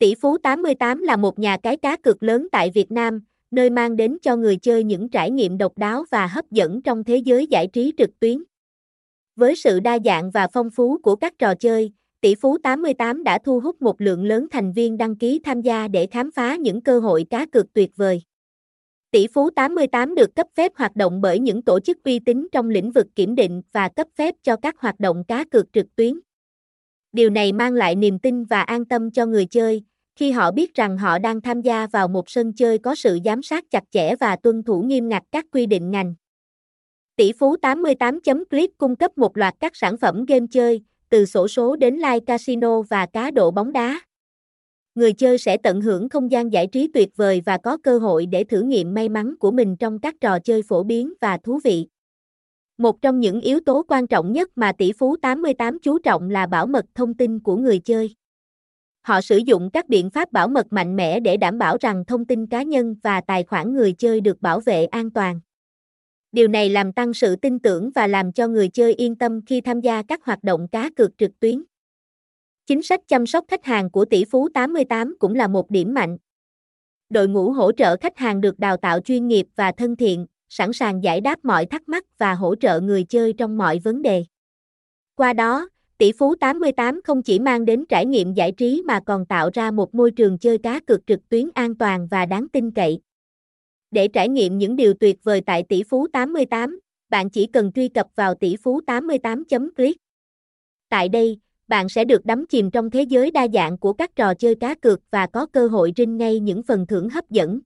Tỷ phú 88 là một nhà cái cá cược lớn tại Việt Nam, nơi mang đến cho người chơi những trải nghiệm độc đáo và hấp dẫn trong thế giới giải trí trực tuyến. Với sự đa dạng và phong phú của các trò chơi, Tỷ phú 88 đã thu hút một lượng lớn thành viên đăng ký tham gia để khám phá những cơ hội cá cược tuyệt vời. Tỷ phú 88 được cấp phép hoạt động bởi những tổ chức uy tín trong lĩnh vực kiểm định và cấp phép cho các hoạt động cá cược trực tuyến. Điều này mang lại niềm tin và an tâm cho người chơi, khi họ biết rằng họ đang tham gia vào một sân chơi có sự giám sát chặt chẽ và tuân thủ nghiêm ngặt các quy định ngành. Tỷ phú 88.clip cung cấp một loạt các sản phẩm game chơi, từ sổ số đến live casino và cá độ bóng đá. Người chơi sẽ tận hưởng không gian giải trí tuyệt vời và có cơ hội để thử nghiệm may mắn của mình trong các trò chơi phổ biến và thú vị. Một trong những yếu tố quan trọng nhất mà tỷ phú 88 chú trọng là bảo mật thông tin của người chơi. Họ sử dụng các biện pháp bảo mật mạnh mẽ để đảm bảo rằng thông tin cá nhân và tài khoản người chơi được bảo vệ an toàn. Điều này làm tăng sự tin tưởng và làm cho người chơi yên tâm khi tham gia các hoạt động cá cược trực tuyến. Chính sách chăm sóc khách hàng của tỷ phú 88 cũng là một điểm mạnh. Đội ngũ hỗ trợ khách hàng được đào tạo chuyên nghiệp và thân thiện, sẵn sàng giải đáp mọi thắc mắc và hỗ trợ người chơi trong mọi vấn đề. Qua đó, tỷ phú 88 không chỉ mang đến trải nghiệm giải trí mà còn tạo ra một môi trường chơi cá cược trực tuyến an toàn và đáng tin cậy. Để trải nghiệm những điều tuyệt vời tại tỷ phú 88, bạn chỉ cần truy cập vào tỷ phú 88.click. Tại đây, bạn sẽ được đắm chìm trong thế giới đa dạng của các trò chơi cá cược và có cơ hội rinh ngay những phần thưởng hấp dẫn.